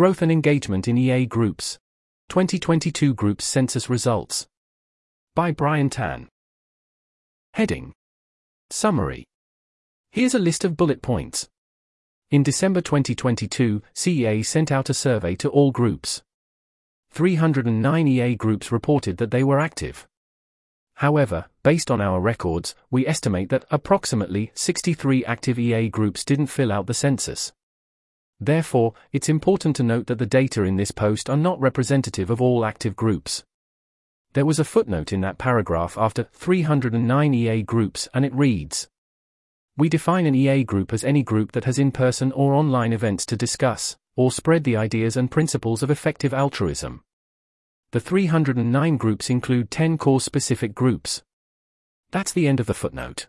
Growth and Engagement in EA Groups. 2022 Groups Census Results. By Brian Tan. Heading Summary. Here's a list of bullet points. In December 2022, CEA sent out a survey to all groups. 309 EA groups reported that they were active. However, based on our records, we estimate that approximately 63 active EA groups didn't fill out the census. Therefore, it's important to note that the data in this post are not representative of all active groups. There was a footnote in that paragraph after 309 EA groups and it reads We define an EA group as any group that has in person or online events to discuss, or spread the ideas and principles of effective altruism. The 309 groups include 10 cause specific groups. That's the end of the footnote.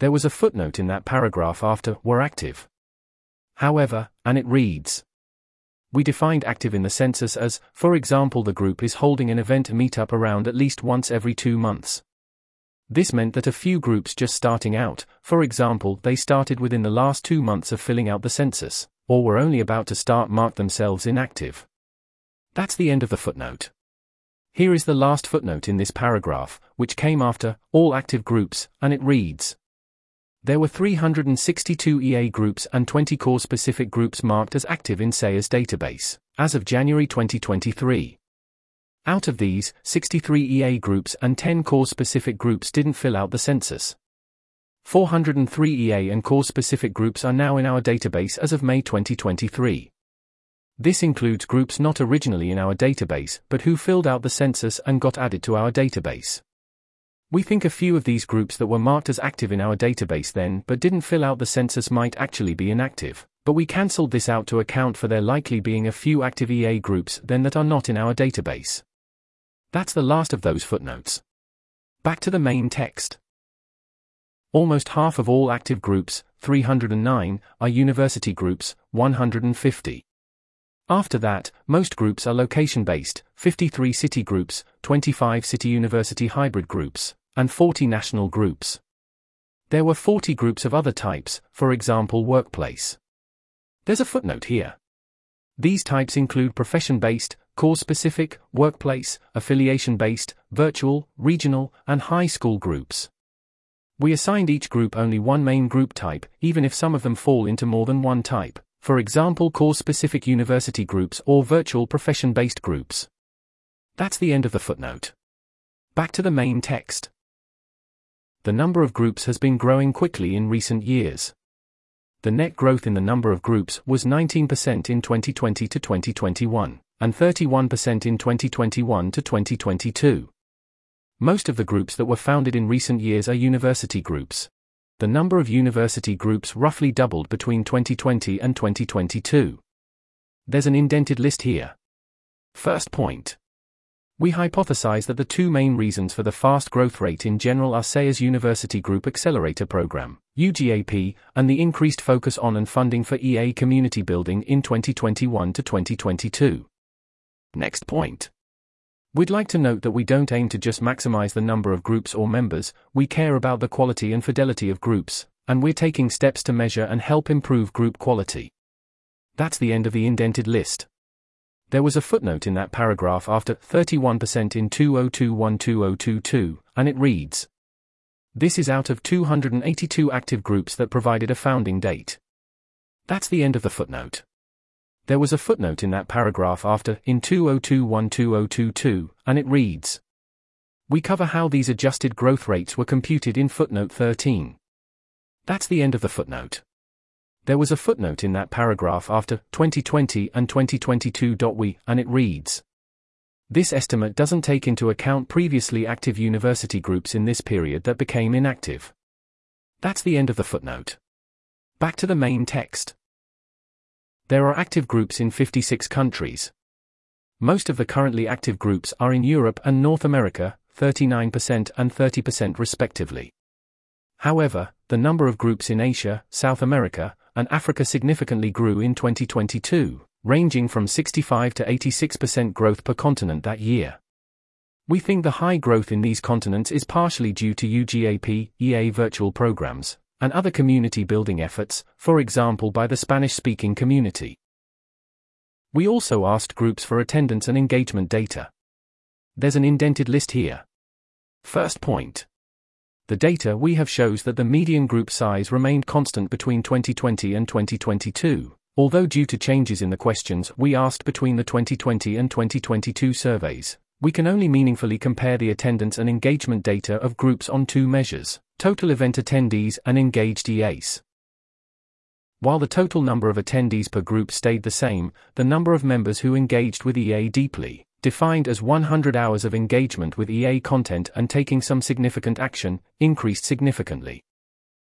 There was a footnote in that paragraph after were active. However, and it reads We defined active in the census as, for example, the group is holding an event meetup around at least once every two months. This meant that a few groups just starting out, for example, they started within the last two months of filling out the census, or were only about to start marked themselves inactive. That's the end of the footnote. Here is the last footnote in this paragraph, which came after all active groups, and it reads There were 362 EA groups and 20 cause specific groups marked as active in CEA's database, as of January 2023. Out of these, 63 EA groups and 10 cause specific groups didn't fill out the census. 403 EA and cause specific groups are now in our database as of May 2023. This includes groups not originally in our database but who filled out the census and got added to our database. We think a few of these groups that were marked as active in our database then but didn't fill out the census might actually be inactive, but we cancelled this out to account for there likely being a few active EA groups then that are not in our database. That's the last of those footnotes. Back to the main text. Almost half of all active groups, 309, are university groups, 150. After that, most groups are location based 53 city groups, 25 city university hybrid groups, and 40 national groups. There were 40 groups of other types, for example, workplace. There's a footnote here. These types include profession based, cause specific, workplace, affiliation based, virtual, regional, and high school groups. We assigned each group only one main group type, even if some of them fall into more than one type, for example, cause specific university groups or virtual profession based groups. That's the end of the footnote. Back to the main text. The number of groups has been growing quickly in recent years. The net growth in the number of groups was 19% in 2020 to 2021, and 31% in 2021 to 2022. Most of the groups that were founded in recent years are university groups. The number of university groups roughly doubled between 2020 and 2022. There's an indented list here. First point. We hypothesize that the two main reasons for the fast growth rate in general are CEA's University Group Accelerator Program, UGAP, and the increased focus on and funding for EA community building in 2021 to 2022. Next point. We'd like to note that we don't aim to just maximize the number of groups or members, we care about the quality and fidelity of groups, and we're taking steps to measure and help improve group quality. That's the end of the indented list. There was a footnote in that paragraph after 31% in 2021-2022, and it reads This is out of 282 active groups that provided a founding date. That's the end of the footnote. There was a footnote in that paragraph after in 2021-2022, and it reads We cover how these adjusted growth rates were computed in footnote 13. That's the end of the footnote. There was a footnote in that paragraph after 2020 and 2022. We, and it reads This estimate doesn't take into account previously active university groups in this period that became inactive. That's the end of the footnote. Back to the main text. There are active groups in 56 countries. Most of the currently active groups are in Europe and North America, 39% and 30% respectively. However, the number of groups in Asia, South America, and Africa significantly grew in 2022, ranging from 65 to 86% growth per continent that year. We think the high growth in these continents is partially due to UGAP, EA virtual programs, and other community building efforts, for example by the Spanish speaking community. We also asked groups for attendance and engagement data. There's an indented list here. First point. The data we have shows that the median group size remained constant between 2020 and 2022, although due to changes in the questions we asked between the 2020 and 2022 surveys, we can only meaningfully compare the attendance and engagement data of groups on two measures total event attendees and engaged EAs. While the total number of attendees per group stayed the same, the number of members who engaged with EA deeply, defined as 100 hours of engagement with EA content and taking some significant action, increased significantly.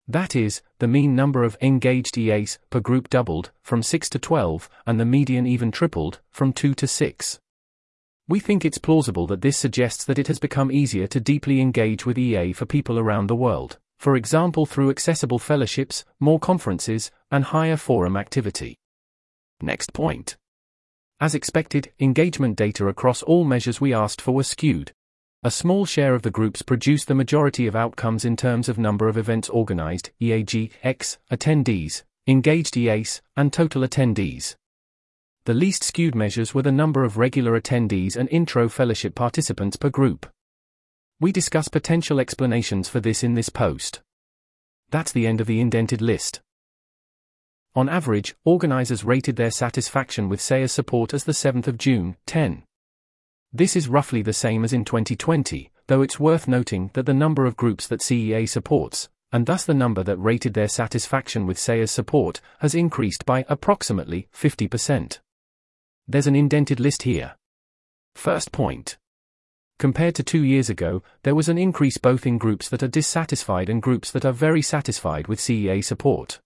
That is, the mean number of engaged EAs per group doubled, from 6 to 12, and the median even tripled, from 2 to 6. We think it's plausible that this suggests that it has become easier to deeply engage with EA for people around the world for example through accessible fellowships, more conferences, and higher forum activity. Next point. As expected, engagement data across all measures we asked for were skewed. A small share of the groups produced the majority of outcomes in terms of number of events organized, EAG, X, attendees, engaged EAs, and total attendees. The least skewed measures were the number of regular attendees and intro fellowship participants per group. We discuss potential explanations for this in this post. That's the end of the indented list. On average, organizers rated their satisfaction with CEA support as the 7th of June, 10. This is roughly the same as in 2020, though it's worth noting that the number of groups that CEA supports, and thus the number that rated their satisfaction with CEA's support, has increased by approximately 50%. There's an indented list here. First point. Compared to two years ago, there was an increase both in groups that are dissatisfied and groups that are very satisfied with CEA support.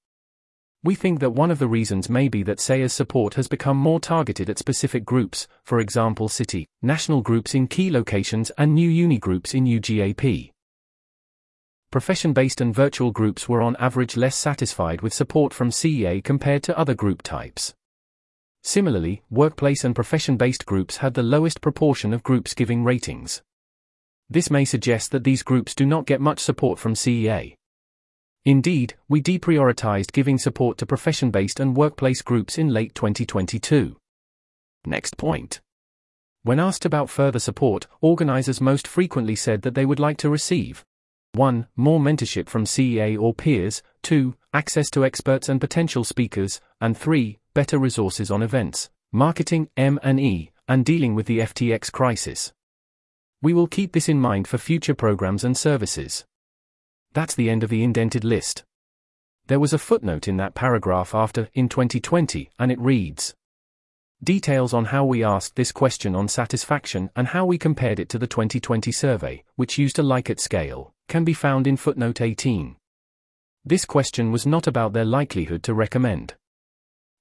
We think that one of the reasons may be that CEA's support has become more targeted at specific groups, for example city, national groups in key locations and new uni groups in UGAP. Profession-based and virtual groups were on average less satisfied with support from CEA compared to other group types. Similarly, workplace and profession based groups had the lowest proportion of groups giving ratings. This may suggest that these groups do not get much support from CEA. Indeed, we deprioritized giving support to profession based and workplace groups in late 2022. Next point. When asked about further support, organizers most frequently said that they would like to receive 1. More mentorship from CEA or peers, 2. Access to experts and potential speakers, and 3 better resources on events, marketing, M&E, and dealing with the FTX crisis. We will keep this in mind for future programs and services. That's the end of the indented list. There was a footnote in that paragraph after in 2020, and it reads Details on how we asked this question on satisfaction and how we compared it to the 2020 survey, which used a Likert scale, can be found in footnote 18. This question was not about their likelihood to recommend.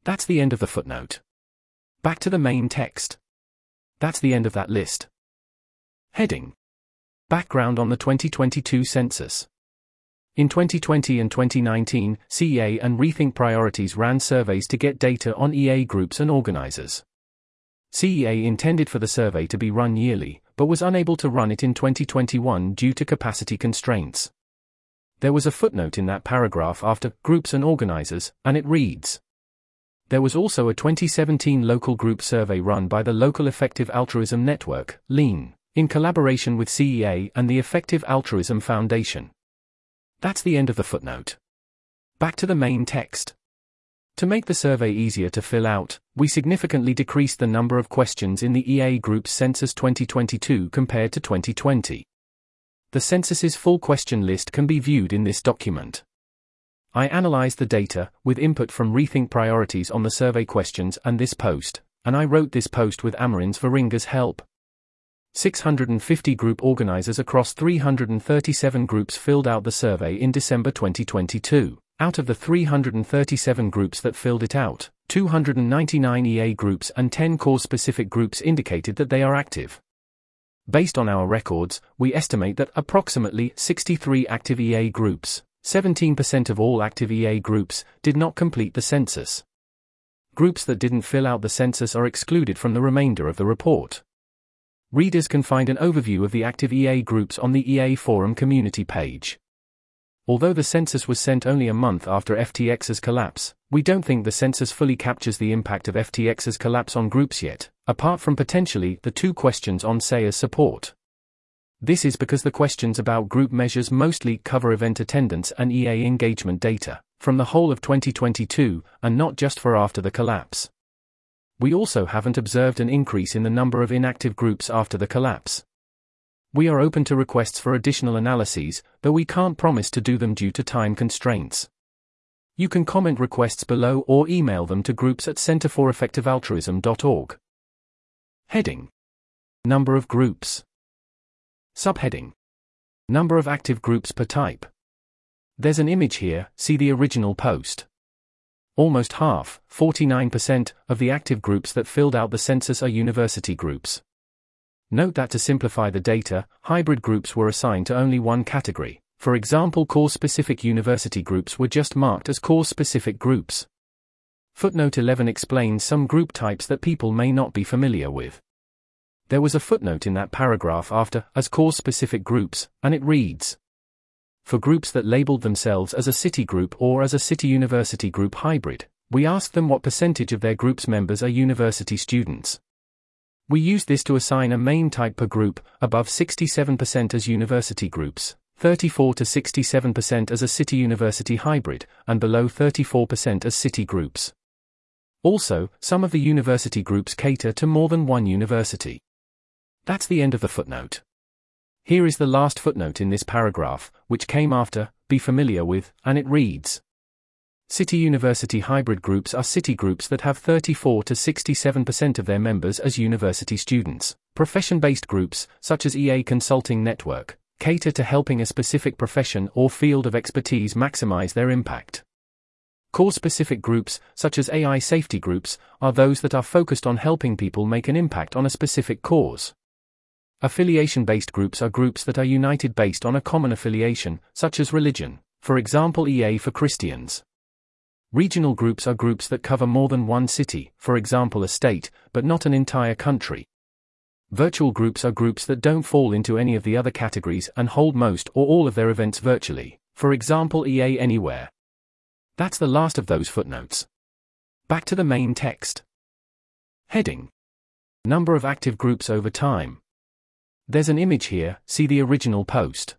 That's the end of the footnote. Back to the main text. That's the end of that list. Heading Background on the 2022 Census. In 2020 and 2019, CEA and Rethink Priorities ran surveys to get data on EA groups and organizers. CEA intended for the survey to be run yearly, but was unable to run it in 2021 due to capacity constraints. There was a footnote in that paragraph after groups and organizers, and it reads there was also a 2017 local group survey run by the Local Effective Altruism Network, LEAN, in collaboration with CEA and the Effective Altruism Foundation. That's the end of the footnote. Back to the main text. To make the survey easier to fill out, we significantly decreased the number of questions in the EA Group's Census 2022 compared to 2020. The census's full question list can be viewed in this document. I analyzed the data, with input from Rethink Priorities on the survey questions and this post, and I wrote this post with Amarins Veringa's help. 650 group organizers across 337 groups filled out the survey in December 2022. Out of the 337 groups that filled it out, 299 EA groups and 10 cause specific groups indicated that they are active. Based on our records, we estimate that approximately 63 active EA groups 17% of all active EA groups did not complete the census. Groups that didn't fill out the census are excluded from the remainder of the report. Readers can find an overview of the active EA groups on the EA Forum community page. Although the census was sent only a month after FTX's collapse, we don't think the census fully captures the impact of FTX's collapse on groups yet, apart from potentially the two questions on CEA's support. This is because the questions about group measures mostly cover event attendance and EA engagement data, from the whole of 2022, and not just for after the collapse. We also haven't observed an increase in the number of inactive groups after the collapse. We are open to requests for additional analyses, though we can't promise to do them due to time constraints. You can comment requests below or email them to groups at centerforeffectivealtruism.org. Heading Number of groups. Subheading Number of active groups per type. There's an image here, see the original post. Almost half, 49%, of the active groups that filled out the census are university groups. Note that to simplify the data, hybrid groups were assigned to only one category. For example, cause-specific university groups were just marked as cause-specific groups. Footnote 11 explains some group types that people may not be familiar with. There was a footnote in that paragraph after, as cause specific groups, and it reads For groups that labeled themselves as a city group or as a city university group hybrid, we asked them what percentage of their group's members are university students. We used this to assign a main type per group, above 67% as university groups, 34 to 67% as a city university hybrid, and below 34% as city groups. Also, some of the university groups cater to more than one university. That's the end of the footnote. Here is the last footnote in this paragraph, which came after, be familiar with, and it reads City University hybrid groups are city groups that have 34 to 67% of their members as university students. Profession based groups, such as EA Consulting Network, cater to helping a specific profession or field of expertise maximize their impact. Cause specific groups, such as AI safety groups, are those that are focused on helping people make an impact on a specific cause. Affiliation based groups are groups that are united based on a common affiliation, such as religion, for example, EA for Christians. Regional groups are groups that cover more than one city, for example, a state, but not an entire country. Virtual groups are groups that don't fall into any of the other categories and hold most or all of their events virtually, for example, EA Anywhere. That's the last of those footnotes. Back to the main text. Heading Number of active groups over time. There's an image here, see the original post.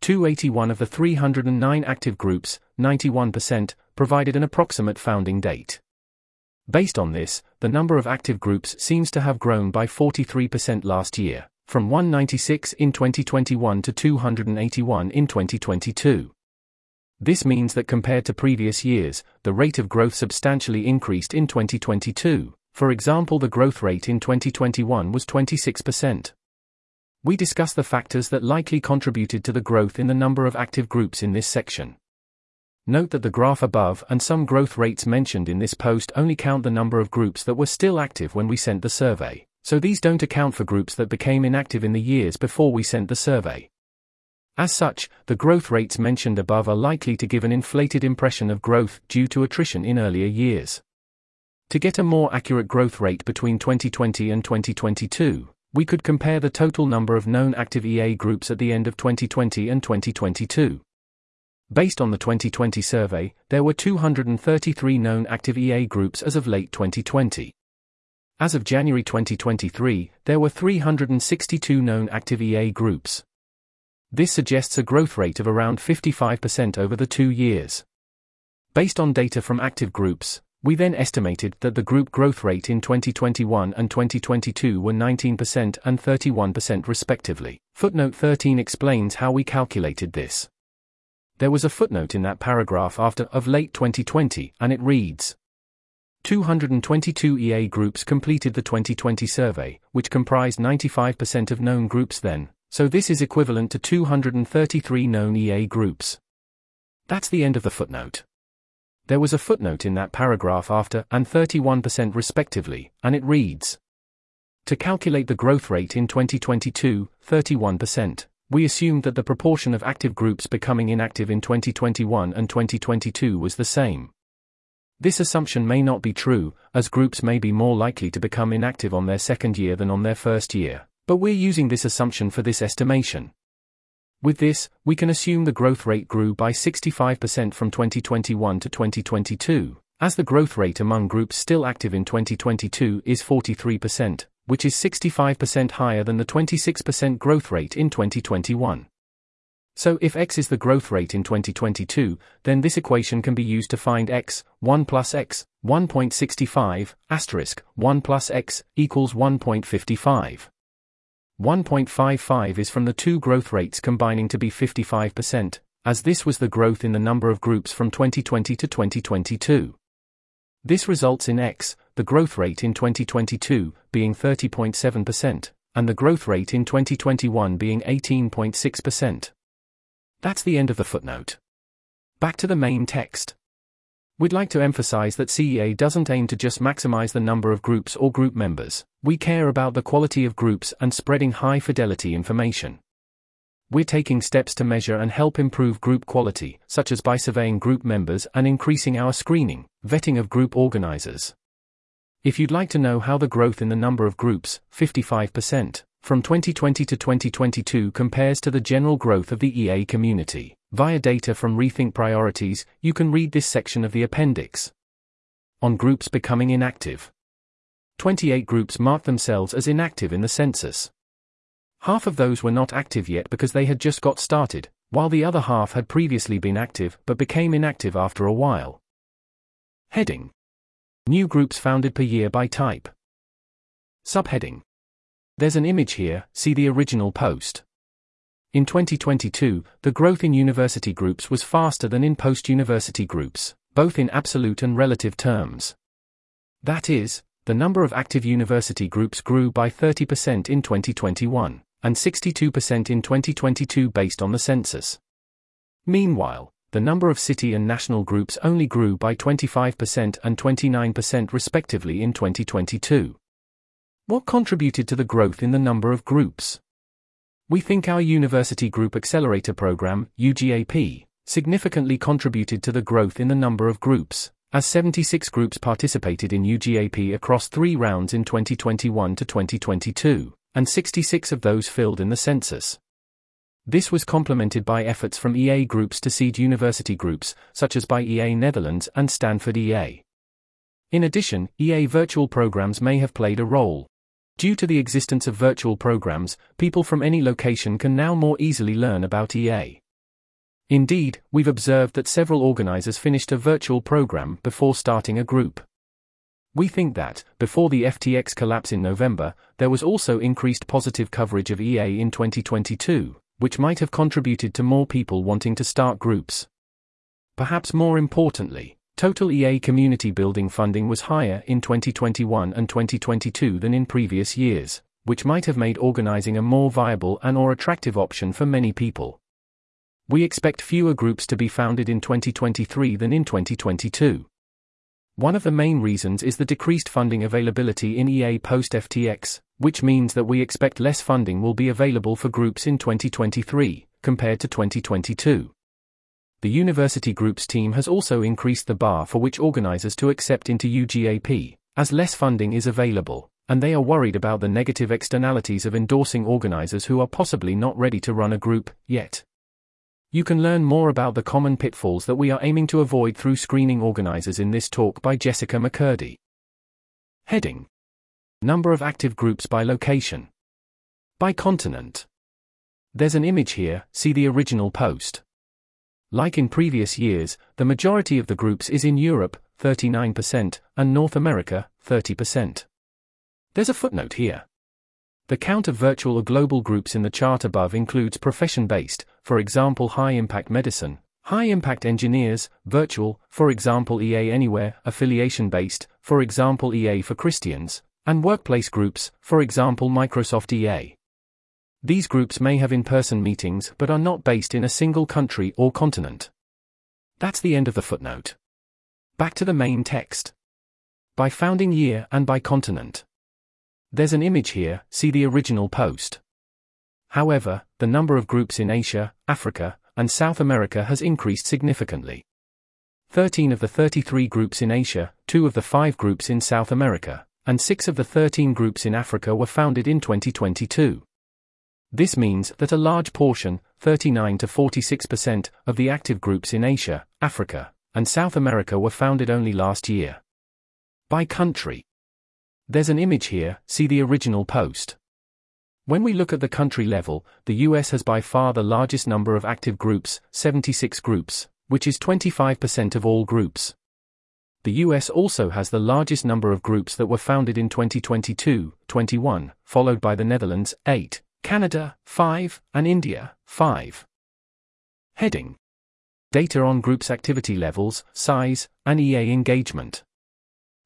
281 of the 309 active groups, 91%, provided an approximate founding date. Based on this, the number of active groups seems to have grown by 43% last year, from 196 in 2021 to 281 in 2022. This means that compared to previous years, the rate of growth substantially increased in 2022. For example, the growth rate in 2021 was 26%. We discuss the factors that likely contributed to the growth in the number of active groups in this section. Note that the graph above and some growth rates mentioned in this post only count the number of groups that were still active when we sent the survey, so these don't account for groups that became inactive in the years before we sent the survey. As such, the growth rates mentioned above are likely to give an inflated impression of growth due to attrition in earlier years. To get a more accurate growth rate between 2020 and 2022, we could compare the total number of known active EA groups at the end of 2020 and 2022. Based on the 2020 survey, there were 233 known active EA groups as of late 2020. As of January 2023, there were 362 known active EA groups. This suggests a growth rate of around 55% over the two years. Based on data from active groups, we then estimated that the group growth rate in 2021 and 2022 were 19% and 31% respectively. Footnote 13 explains how we calculated this. There was a footnote in that paragraph after of late 2020, and it reads 222 EA groups completed the 2020 survey, which comprised 95% of known groups then, so this is equivalent to 233 known EA groups. That's the end of the footnote. There was a footnote in that paragraph after and 31% respectively, and it reads To calculate the growth rate in 2022, 31%, we assumed that the proportion of active groups becoming inactive in 2021 and 2022 was the same. This assumption may not be true, as groups may be more likely to become inactive on their second year than on their first year, but we're using this assumption for this estimation. With this, we can assume the growth rate grew by 65% from 2021 to 2022, as the growth rate among groups still active in 2022 is 43%, which is 65% higher than the 26% growth rate in 2021. So if x is the growth rate in 2022, then this equation can be used to find x, 1 plus x, 1.65, asterisk, 1 plus x, equals 1.55. 1.55 is from the two growth rates combining to be 55%, as this was the growth in the number of groups from 2020 to 2022. This results in x, the growth rate in 2022, being 30.7%, and the growth rate in 2021 being 18.6%. That's the end of the footnote. Back to the main text. We'd like to emphasize that CEA doesn't aim to just maximize the number of groups or group members, we care about the quality of groups and spreading high fidelity information. We're taking steps to measure and help improve group quality, such as by surveying group members and increasing our screening, vetting of group organizers. If you'd like to know how the growth in the number of groups, 55%, from 2020 to 2022 compares to the general growth of the EA community, via data from Rethink Priorities, you can read this section of the appendix. On groups becoming inactive. 28 groups marked themselves as inactive in the census. Half of those were not active yet because they had just got started, while the other half had previously been active but became inactive after a while. Heading New groups founded per year by type. Subheading There's an image here, see the original post. In 2022, the growth in university groups was faster than in post university groups, both in absolute and relative terms. That is, the number of active university groups grew by 30% in 2021, and 62% in 2022 based on the census. Meanwhile, the number of city and national groups only grew by 25% and 29% respectively in 2022. What contributed to the growth in the number of groups? We think our University Group Accelerator Program, UGAP, significantly contributed to the growth in the number of groups, as 76 groups participated in UGAP across three rounds in 2021 to 2022, and 66 of those filled in the census. This was complemented by efforts from EA groups to seed university groups, such as by EA Netherlands and Stanford EA. In addition, EA virtual programs may have played a role. Due to the existence of virtual programs, people from any location can now more easily learn about EA. Indeed, we've observed that several organizers finished a virtual program before starting a group. We think that, before the FTX collapse in November, there was also increased positive coverage of EA in 2022, which might have contributed to more people wanting to start groups. Perhaps more importantly, total EA community building funding was higher in 2021 and 2022 than in previous years, which might have made organizing a more viable and or attractive option for many people. We expect fewer groups to be founded in 2023 than in 2022. One of the main reasons is the decreased funding availability in EA post FTX, which means that we expect less funding will be available for groups in 2023, compared to 2022. The University Groups team has also increased the bar for which organizers to accept into UGAP, as less funding is available, and they are worried about the negative externalities of endorsing organizers who are possibly not ready to run a group, yet. You can learn more about the common pitfalls that we are aiming to avoid through screening organizers in this talk by Jessica McCurdy. Heading Number of active groups by location. By continent. There's an image here, see the original post. Like in previous years, the majority of the groups is in Europe, 39%, and North America, 30%. There's a footnote here. The count of virtual or global groups in the chart above includes profession based, for example, high impact medicine, high impact engineers, virtual, for example, EA Anywhere, affiliation based, for example, EA for Christians, and workplace groups, for example, Microsoft EA. These groups may have in person meetings but are not based in a single country or continent. That's the end of the footnote. Back to the main text. By founding year and by continent. There's an image here, see the original post. However, the number of groups in Asia, Africa, and South America has increased significantly. 13 of the 33 groups in Asia, 2 of the 5 groups in South America, and 6 of the 13 groups in Africa were founded in 2022. This means that a large portion, 39 to 46% of the active groups in Asia, Africa, and South America were founded only last year. By country. There's an image here, see the original post. When we look at the country level, the US has by far the largest number of active groups, 76 groups, which is 25% of all groups. The US also has the largest number of groups that were founded in 2022, 21, followed by the Netherlands, 8, Canada, 5, and India, 5. Heading Data on groups' activity levels, size, and EA engagement.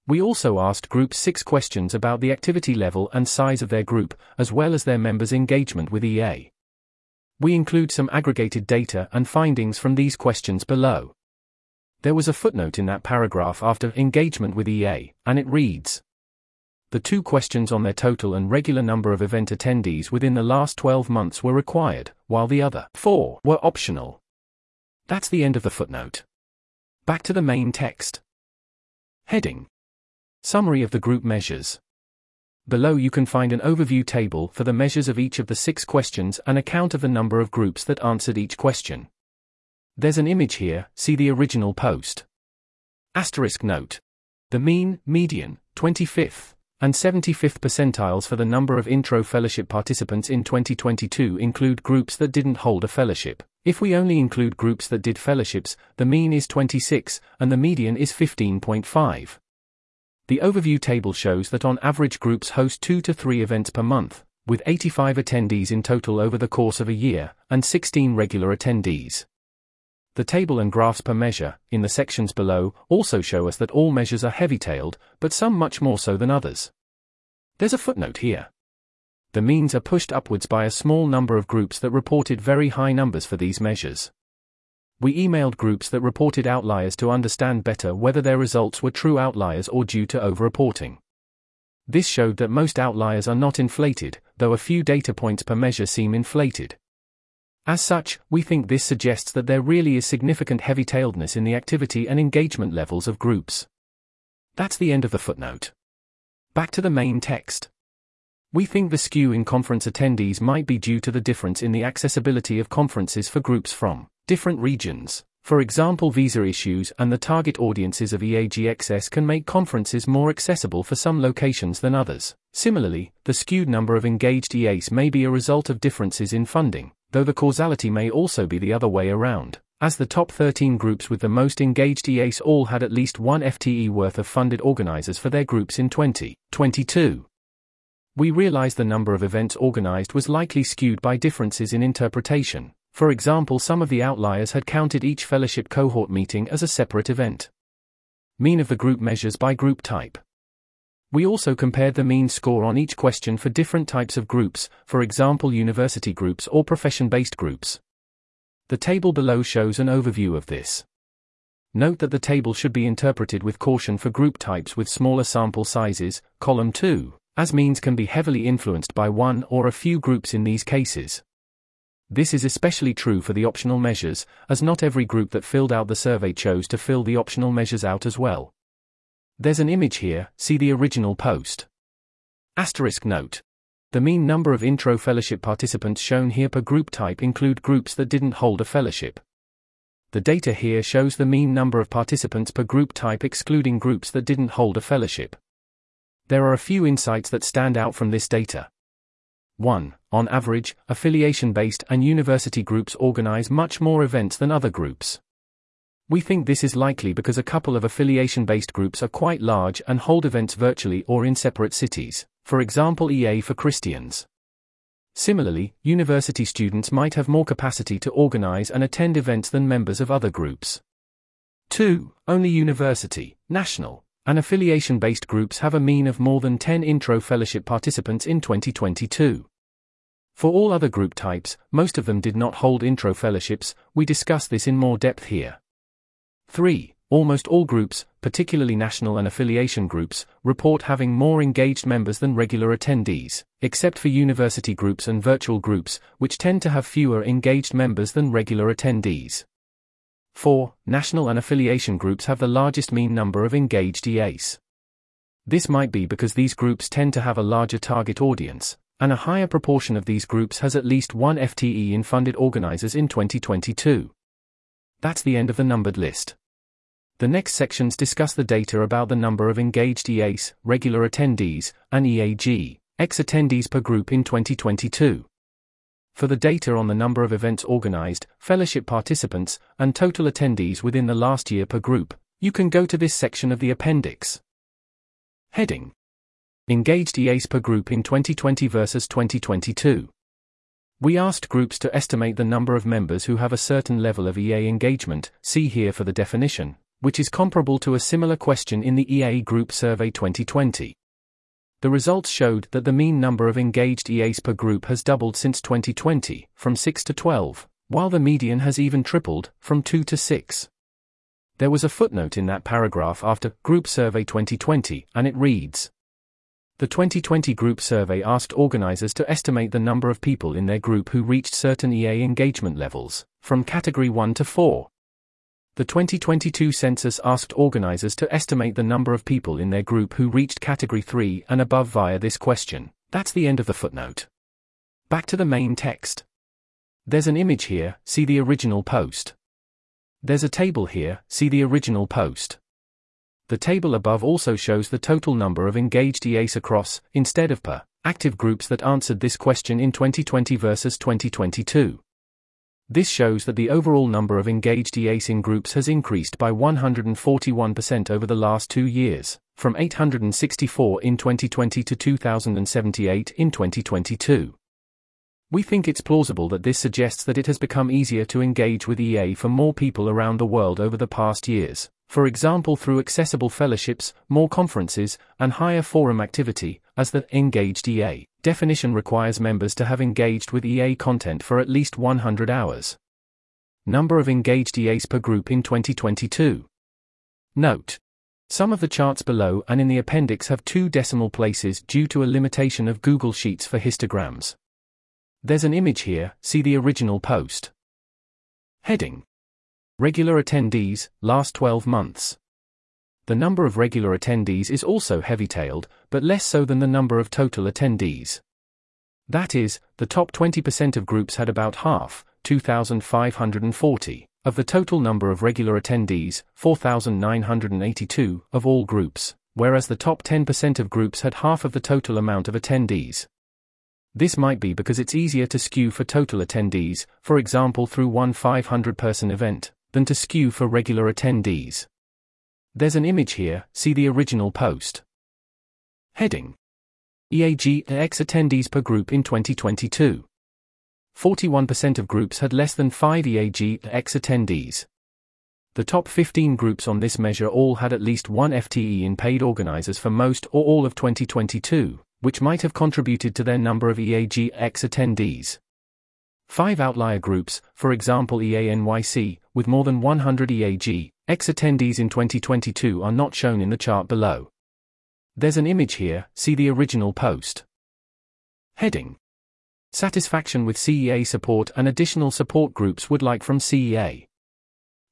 We also asked groups six questions about the activity level and size of their group, as well as their members' engagement with EA. We include some aggregated data and findings from these questions below. There was a footnote in that paragraph after engagement with EA, and it reads The two questions on their total and regular number of event attendees within the last 12 months were required, while the other four were optional. That's the end of the footnote. Back to the main text. Heading Summary of the group measures. Below you can find an overview table for the measures of each of the six questions and a count of the number of groups that answered each question. There's an image here, see the original post. Asterisk note. The mean, median, 25th, and 75th percentiles for the number of intro fellowship participants in 2022 include groups that didn't hold a fellowship. If we only include groups that did fellowships, the mean is 26, and the median is 15.5. The overview table shows that on average groups host 2 to 3 events per month, with 85 attendees in total over the course of a year, and 16 regular attendees. The table and graphs per measure, in the sections below, also show us that all measures are heavy-tailed, but some much more so than others. There's a footnote here. The means are pushed upwards by a small number of groups that reported very high numbers for these measures. We emailed groups that reported outliers to understand better whether their results were true outliers or due to overreporting. This showed that most outliers are not inflated, though a few data points per measure seem inflated. As such, we think this suggests that there really is significant heavy tailedness in the activity and engagement levels of groups. That's the end of the footnote. Back to the main text. We think the skew in conference attendees might be due to the difference in the accessibility of conferences for groups from different regions. For example, visa issues and the target audiences of EAGXS can make conferences more accessible for some locations than others. Similarly, the skewed number of engaged EAs may be a result of differences in funding, though the causality may also be the other way around, as the top 13 groups with the most engaged EAs all had at least one FTE worth of funded organizers for their groups in 2022. We realize the number of events organized was likely skewed by differences in interpretation, for example, some of the outliers had counted each fellowship cohort meeting as a separate event. Mean of the group measures by group type. We also compared the mean score on each question for different types of groups, for example, university groups or profession based groups. The table below shows an overview of this. Note that the table should be interpreted with caution for group types with smaller sample sizes, column 2, as means can be heavily influenced by one or a few groups in these cases. This is especially true for the optional measures, as not every group that filled out the survey chose to fill the optional measures out as well. There's an image here, see the original post. Asterisk note. The mean number of intro fellowship participants shown here per group type include groups that didn't hold a fellowship. The data here shows the mean number of participants per group type excluding groups that didn't hold a fellowship. There are a few insights that stand out from this data. 1. On average, affiliation based and university groups organize much more events than other groups. We think this is likely because a couple of affiliation based groups are quite large and hold events virtually or in separate cities, for example, EA for Christians. Similarly, university students might have more capacity to organize and attend events than members of other groups. 2. Only university, national, and affiliation based groups have a mean of more than 10 intro fellowship participants in 2022. For all other group types, most of them did not hold intro fellowships, we discuss this in more depth here. 3. Almost all groups, particularly national and affiliation groups, report having more engaged members than regular attendees, except for university groups and virtual groups, which tend to have fewer engaged members than regular attendees. 4. National and affiliation groups have the largest mean number of engaged EAs. This might be because these groups tend to have a larger target audience, and a higher proportion of these groups has at least one FTE in funded organizers in 2022. That's the end of the numbered list. The next sections discuss the data about the number of engaged EAs, regular attendees, and EAG, ex attendees per group in 2022. For the data on the number of events organized, fellowship participants, and total attendees within the last year per group, you can go to this section of the appendix. Heading Engaged EAs per group in 2020 versus 2022. We asked groups to estimate the number of members who have a certain level of EA engagement, see here for the definition, which is comparable to a similar question in the EA Group Survey 2020. The results showed that the mean number of engaged EAs per group has doubled since 2020, from 6 to 12, while the median has even tripled, from 2 to 6. There was a footnote in that paragraph after Group Survey 2020, and it reads the 2020 group survey asked organizers to estimate the number of people in their group who reached certain EA engagement levels, from category 1 to 4. The 2022 census asked organizers to estimate the number of people in their group who reached category 3 and above via this question. That's the end of the footnote. Back to the main text. There's an image here, see the original post. There's a table here, see the original post. The table above also shows the total number of engaged EAs across, instead of per, active groups that answered this question in 2020 versus 2022. This shows that the overall number of engaged EAs in groups has increased by 141% over the last two years, from 864 in 2020 to 2078 in 2022. We think it's plausible that this suggests that it has become easier to engage with EA for more people around the world over the past years, for example through accessible fellowships, more conferences, and higher forum activity, as the engaged EA definition requires members to have engaged with EA content for at least 100 hours. Number of engaged EAs per group in 2022. Note. Some of the charts below and in the appendix have two decimal places due to a limitation of Google Sheets for histograms. There's an image here, see the original post. Heading Regular attendees, last 12 months. The number of regular attendees is also heavy tailed, but less so than the number of total attendees. That is, the top 20% of groups had about half, 2,540, of the total number of regular attendees, 4,982, of all groups, whereas the top 10% of groups had half of the total amount of attendees. This might be because it's easier to skew for total attendees, for example through one 500 person event than to skew for regular attendees. There's an image here, see the original post. Heading EAGx attendees per group in 2022. 41% of groups had less than 5 EAGx attendees. The top 15 groups on this measure all had at least one FTE in paid organizers for most or all of 2022, which might have contributed to their number of EAGx attendees. Five outlier groups, for example EANYC, with more than 100 EAG, X attendees in 2022 are not shown in the chart below. There's an image here, see the original post. Heading Satisfaction with CEA support and additional support groups would like from CEA.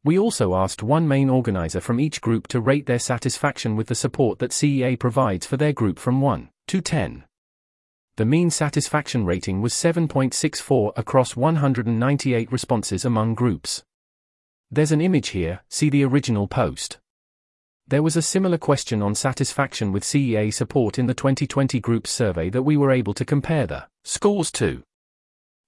We also asked one main organizer from each group to rate their satisfaction with the support that CEA provides for their group from 1 to 10 the mean satisfaction rating was 7.64 across 198 responses among groups. There's an image here, see the original post. There was a similar question on satisfaction with CEA support in the 2020 group survey that we were able to compare the scores to.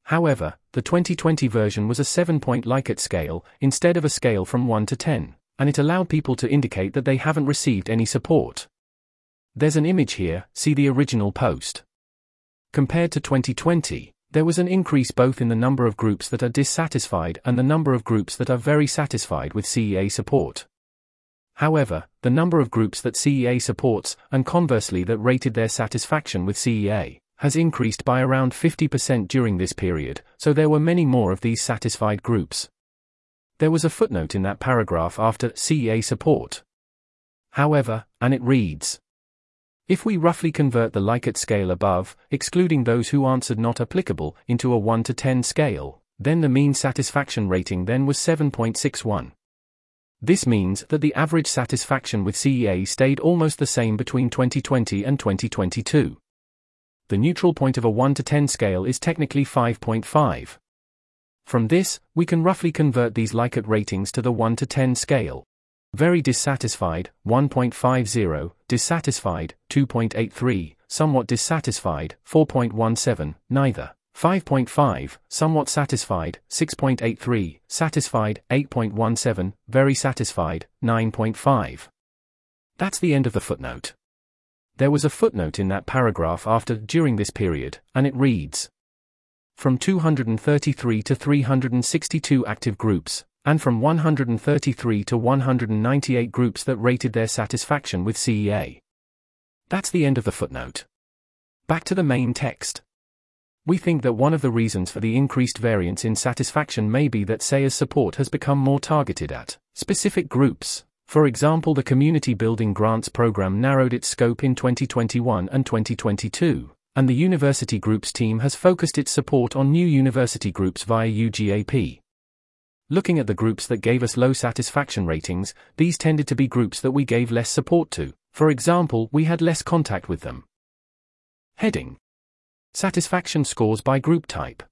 However, the 2020 version was a 7 point Likert scale instead of a scale from 1 to 10, and it allowed people to indicate that they haven't received any support. There's an image here, see the original post. Compared to 2020, there was an increase both in the number of groups that are dissatisfied and the number of groups that are very satisfied with CEA support. However, the number of groups that CEA supports, and conversely that rated their satisfaction with CEA, has increased by around 50% during this period, so there were many more of these satisfied groups. There was a footnote in that paragraph after CEA support. However, and it reads if we roughly convert the Likert scale above, excluding those who answered not applicable, into a 1 to 10 scale, then the mean satisfaction rating then was 7.61. This means that the average satisfaction with CEA stayed almost the same between 2020 and 2022. the neutral point of a 1 to 10 scale is technically 5.5. From this, we can roughly convert these Likert ratings to the 1 to 10 scale. Very dissatisfied, 1.50, dissatisfied, 2.83, somewhat dissatisfied, 4.17, neither. 5.5, somewhat satisfied, 6.83, satisfied, 8.17, very satisfied, 9.5. That's the end of the footnote. There was a footnote in that paragraph after during this period, and it reads From 233 to 362 active groups, and from 133 to 198 groups that rated their satisfaction with CEA. That's the end of the footnote. Back to the main text. We think that one of the reasons for the increased variance in satisfaction may be that CEA's support has become more targeted at specific groups. For example, the Community Building Grants Program narrowed its scope in 2021 and 2022, and the University Groups team has focused its support on new university groups via UGAP. Looking at the groups that gave us low satisfaction ratings, these tended to be groups that we gave less support to. For example, we had less contact with them. Heading Satisfaction scores by group type.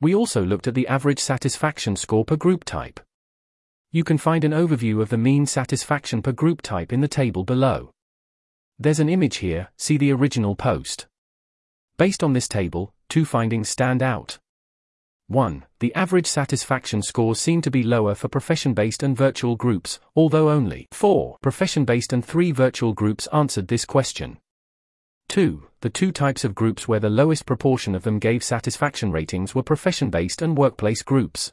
We also looked at the average satisfaction score per group type. You can find an overview of the mean satisfaction per group type in the table below. There's an image here, see the original post. Based on this table, two findings stand out. 1. The average satisfaction scores seem to be lower for profession based and virtual groups, although only 4 profession based and 3 virtual groups answered this question. 2. The two types of groups where the lowest proportion of them gave satisfaction ratings were profession based and workplace groups.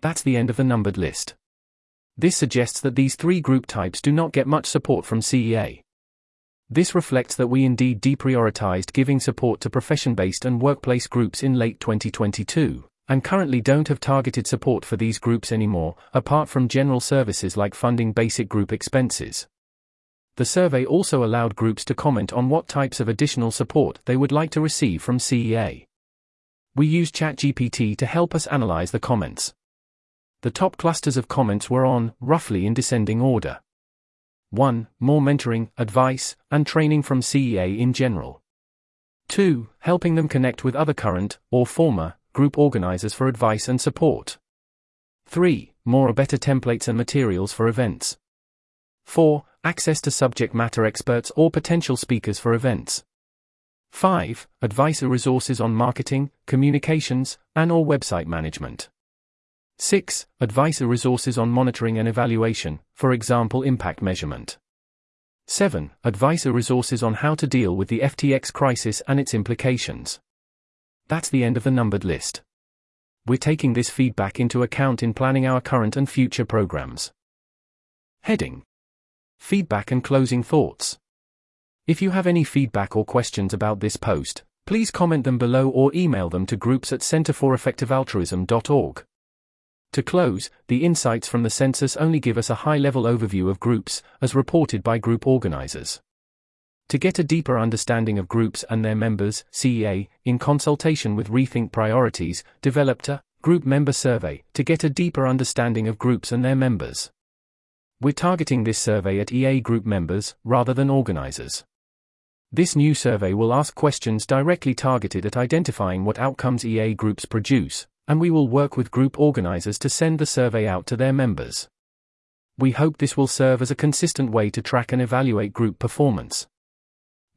That's the end of the numbered list. This suggests that these three group types do not get much support from CEA. This reflects that we indeed deprioritized giving support to profession based and workplace groups in late 2022, and currently don't have targeted support for these groups anymore, apart from general services like funding basic group expenses. The survey also allowed groups to comment on what types of additional support they would like to receive from CEA. We used ChatGPT to help us analyze the comments. The top clusters of comments were on, roughly in descending order. 1. More mentoring, advice, and training from CEA in general. 2. Helping them connect with other current, or former, group organizers for advice and support. 3. More or better templates and materials for events. 4. Access to subject matter experts or potential speakers for events. 5. Advisor resources on marketing, communications, and or website management. 6. Advisor resources on monitoring and evaluation, for example impact measurement. 7. Advisor resources on how to deal with the FTX crisis and its implications. That's the end of the numbered list. We're taking this feedback into account in planning our current and future programs. Heading Feedback and closing thoughts. If you have any feedback or questions about this post, please comment them below or email them to groups at centerforeffectivealtruism.org. To close, the insights from the census only give us a high level overview of groups, as reported by group organizers. To get a deeper understanding of groups and their members, CEA, in consultation with Rethink Priorities, developed a group member survey to get a deeper understanding of groups and their members. We're targeting this survey at EA group members, rather than organizers. This new survey will ask questions directly targeted at identifying what outcomes EA groups produce, and we will work with group organizers to send the survey out to their members. We hope this will serve as a consistent way to track and evaluate group performance.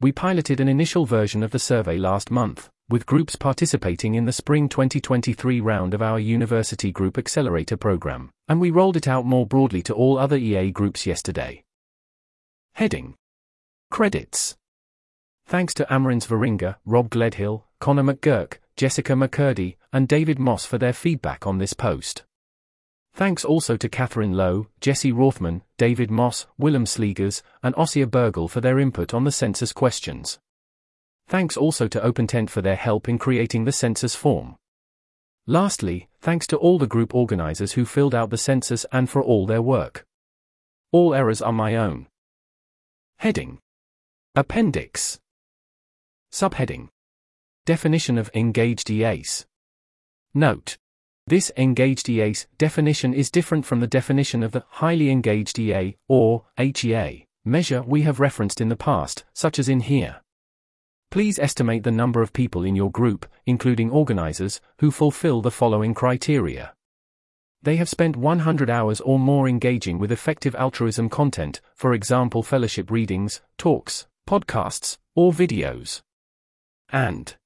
We piloted an initial version of the survey last month, with groups participating in the spring 2023 round of our University Group Accelerator program, and we rolled it out more broadly to all other EA groups yesterday. Heading Credits Thanks to Amarins Veringa, Rob Gledhill, Connor McGurk, Jessica McCurdy, and David Moss for their feedback on this post. Thanks also to Catherine Lowe, Jesse Rothman, David Moss, Willem Sleegers, and Ossia Bergel for their input on the census questions. Thanks also to OpenTent for their help in creating the census form. Lastly, thanks to all the group organizers who filled out the census and for all their work. All errors are my own. Heading Appendix Subheading Definition of Engaged EAs Note this engaged EAs definition is different from the definition of the highly engaged EA, or HEA, measure we have referenced in the past, such as in here. Please estimate the number of people in your group, including organizers, who fulfill the following criteria. They have spent 100 hours or more engaging with effective altruism content, for example, fellowship readings, talks, podcasts, or videos. And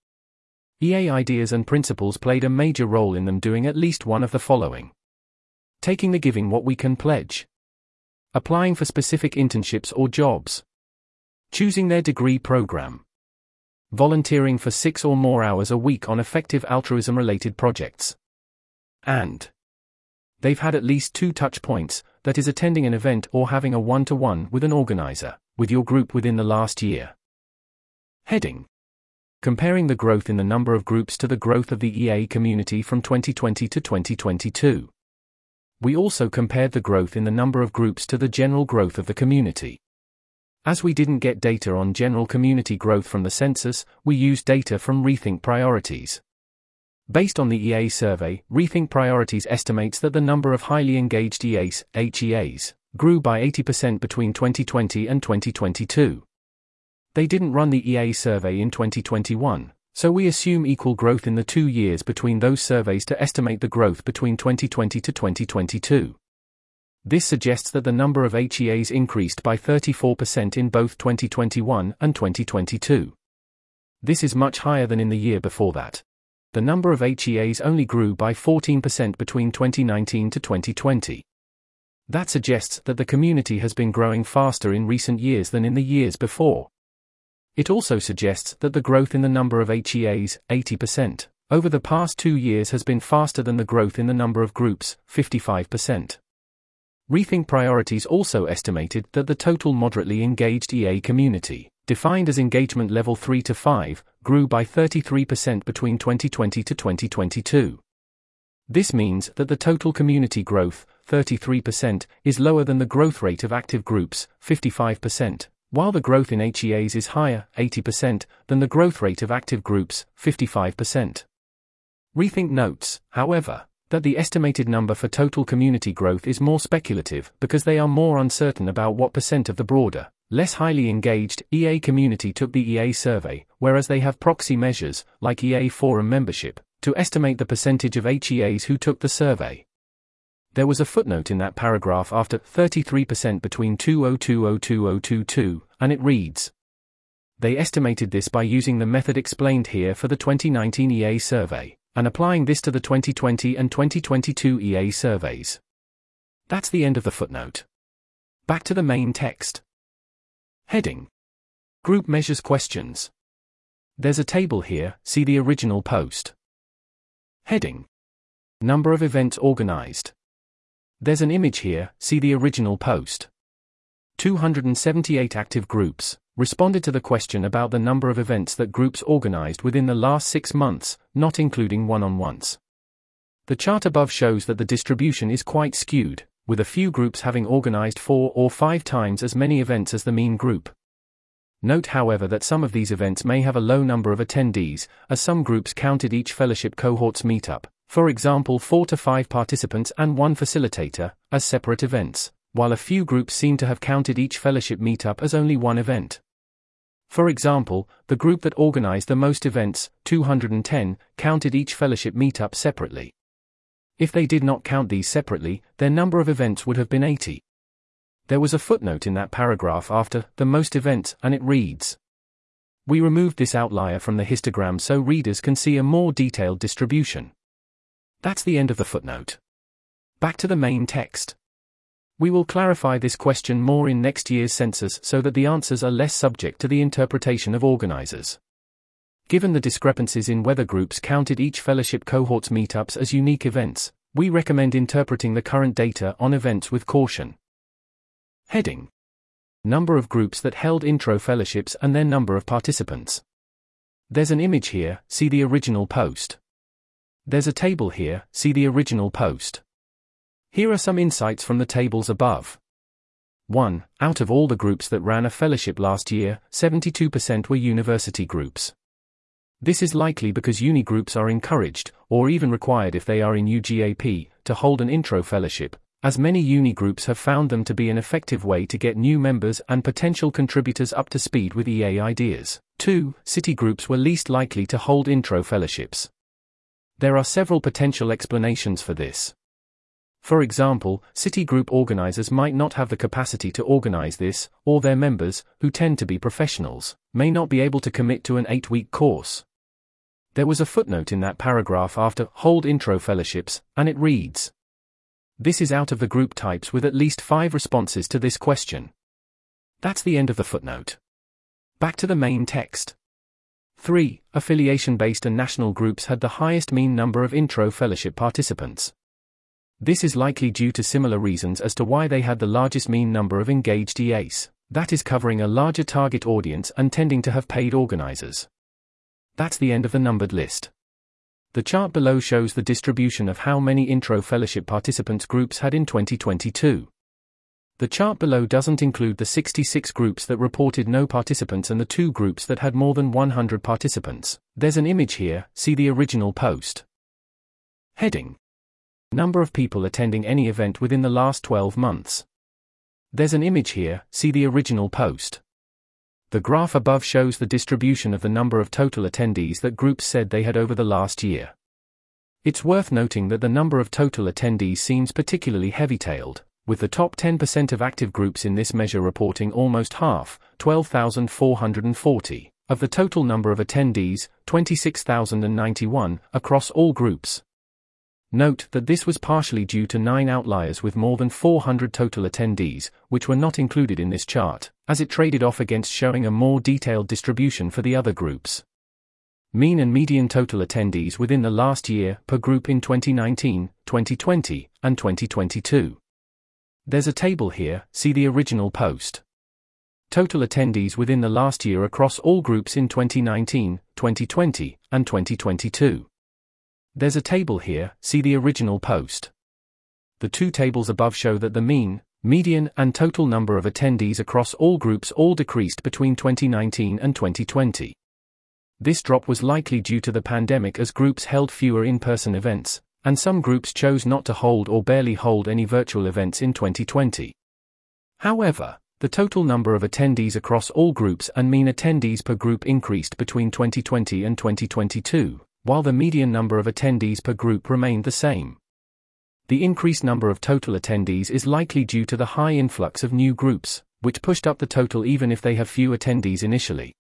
EA ideas and principles played a major role in them doing at least one of the following. Taking the giving what we can pledge, applying for specific internships or jobs, choosing their degree program, volunteering for six or more hours a week on effective altruism related projects, and they've had at least two touch points, that is, attending an event or having a one to one with an organizer, with your group within the last year. Heading Comparing the growth in the number of groups to the growth of the EA community from 2020 to 2022. We also compared the growth in the number of groups to the general growth of the community. As we didn't get data on general community growth from the census, we used data from Rethink Priorities. Based on the EA survey, Rethink Priorities estimates that the number of highly engaged EAs, HEAs, grew by 80% between 2020 and 2022. They didn't run the EA survey in 2021, so we assume equal growth in the two years between those surveys to estimate the growth between 2020 to 2022. This suggests that the number of HEAs increased by 34% in both 2021 and 2022. This is much higher than in the year before that the number of HEAs only grew by 14% between 2019 to 2020. That suggests that the community has been growing faster in recent years than in the years before. It also suggests that the growth in the number of HEAs, 80%, over the past two years has been faster than the growth in the number of groups, 55%. Rethink Priorities also estimated that the total moderately engaged EA community, defined as engagement level 3 to 5, grew by 33% between 2020 to 2022. This means that the total community growth, 33%, is lower than the growth rate of active groups, 55%, while the growth in HEAs is higher, 80%, than the growth rate of active groups, 55%. Rethink notes, however, that the estimated number for total community growth is more speculative because they are more uncertain about what percent of the broader, less highly engaged EA community took the EA survey, whereas they have proxy measures, like EA forum membership, to estimate the percentage of HEAs who took the survey. There was a footnote in that paragraph after 33% between 2020-2022, and it reads. They estimated this by using the method explained here for the 2019 EA survey, and applying this to the 2020 and 2022 EA surveys. That's the end of the footnote. Back to the main text. Heading Group Measures Questions. There's a table here, see the original post. Heading Number of events organized. There's an image here, see the original post. 278 active groups responded to the question about the number of events that groups organized within the last six months, not including one on ones. The chart above shows that the distribution is quite skewed, with a few groups having organized four or five times as many events as the mean group. Note, however, that some of these events may have a low number of attendees, as some groups counted each fellowship cohort's meetup, for example, four to five participants and one facilitator, as separate events, while a few groups seem to have counted each fellowship meetup as only one event. For example, the group that organized the most events, 210, counted each fellowship meetup separately. If they did not count these separately, their number of events would have been 80. There was a footnote in that paragraph after the most events, and it reads We removed this outlier from the histogram so readers can see a more detailed distribution. That's the end of the footnote. Back to the main text. We will clarify this question more in next year's census so that the answers are less subject to the interpretation of organizers. Given the discrepancies in whether groups counted each fellowship cohort's meetups as unique events, we recommend interpreting the current data on events with caution. Heading Number of groups that held intro fellowships and their number of participants. There's an image here, see the original post. There's a table here, see the original post. Here are some insights from the tables above. 1. Out of all the groups that ran a fellowship last year, 72% were university groups. This is likely because uni groups are encouraged, or even required if they are in UGAP, to hold an intro fellowship, as many uni groups have found them to be an effective way to get new members and potential contributors up to speed with EA ideas. 2. City groups were least likely to hold intro fellowships. There are several potential explanations for this. For example, city group organizers might not have the capacity to organize this, or their members, who tend to be professionals, may not be able to commit to an eight week course. There was a footnote in that paragraph after hold intro fellowships, and it reads This is out of the group types with at least five responses to this question. That's the end of the footnote. Back to the main text. 3. Affiliation based and national groups had the highest mean number of intro fellowship participants. This is likely due to similar reasons as to why they had the largest mean number of engaged EAs, that is covering a larger target audience and tending to have paid organizers. That's the end of the numbered list. The chart below shows the distribution of how many intro fellowship participants groups had in 2022. The chart below doesn't include the 66 groups that reported no participants and the two groups that had more than 100 participants. There's an image here, see the original post. Heading Number of people attending any event within the last 12 months. There's an image here, see the original post. The graph above shows the distribution of the number of total attendees that groups said they had over the last year. It's worth noting that the number of total attendees seems particularly heavy tailed, with the top 10% of active groups in this measure reporting almost half, 12,440, of the total number of attendees, 26,091, across all groups. Note that this was partially due to nine outliers with more than 400 total attendees, which were not included in this chart, as it traded off against showing a more detailed distribution for the other groups. Mean and median total attendees within the last year per group in 2019, 2020, and 2022. There's a table here, see the original post. Total attendees within the last year across all groups in 2019, 2020, and 2022. There's a table here, see the original post. The two tables above show that the mean, median, and total number of attendees across all groups all decreased between 2019 and 2020. This drop was likely due to the pandemic as groups held fewer in person events, and some groups chose not to hold or barely hold any virtual events in 2020. However, the total number of attendees across all groups and mean attendees per group increased between 2020 and 2022, while the median number of attendees per group remained the same. The increased number of total attendees is likely due to the high influx of new groups, which pushed up the total even if they have few attendees initially.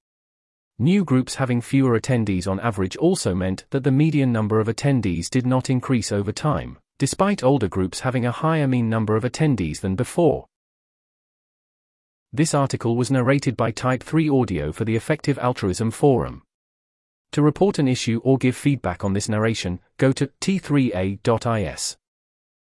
New groups having fewer attendees on average also meant that the median number of attendees did not increase over time, despite older groups having a higher mean number of attendees than before. This article was narrated by Type 3 Audio for the Effective Altruism Forum. To report an issue or give feedback on this narration, go to t3a.is.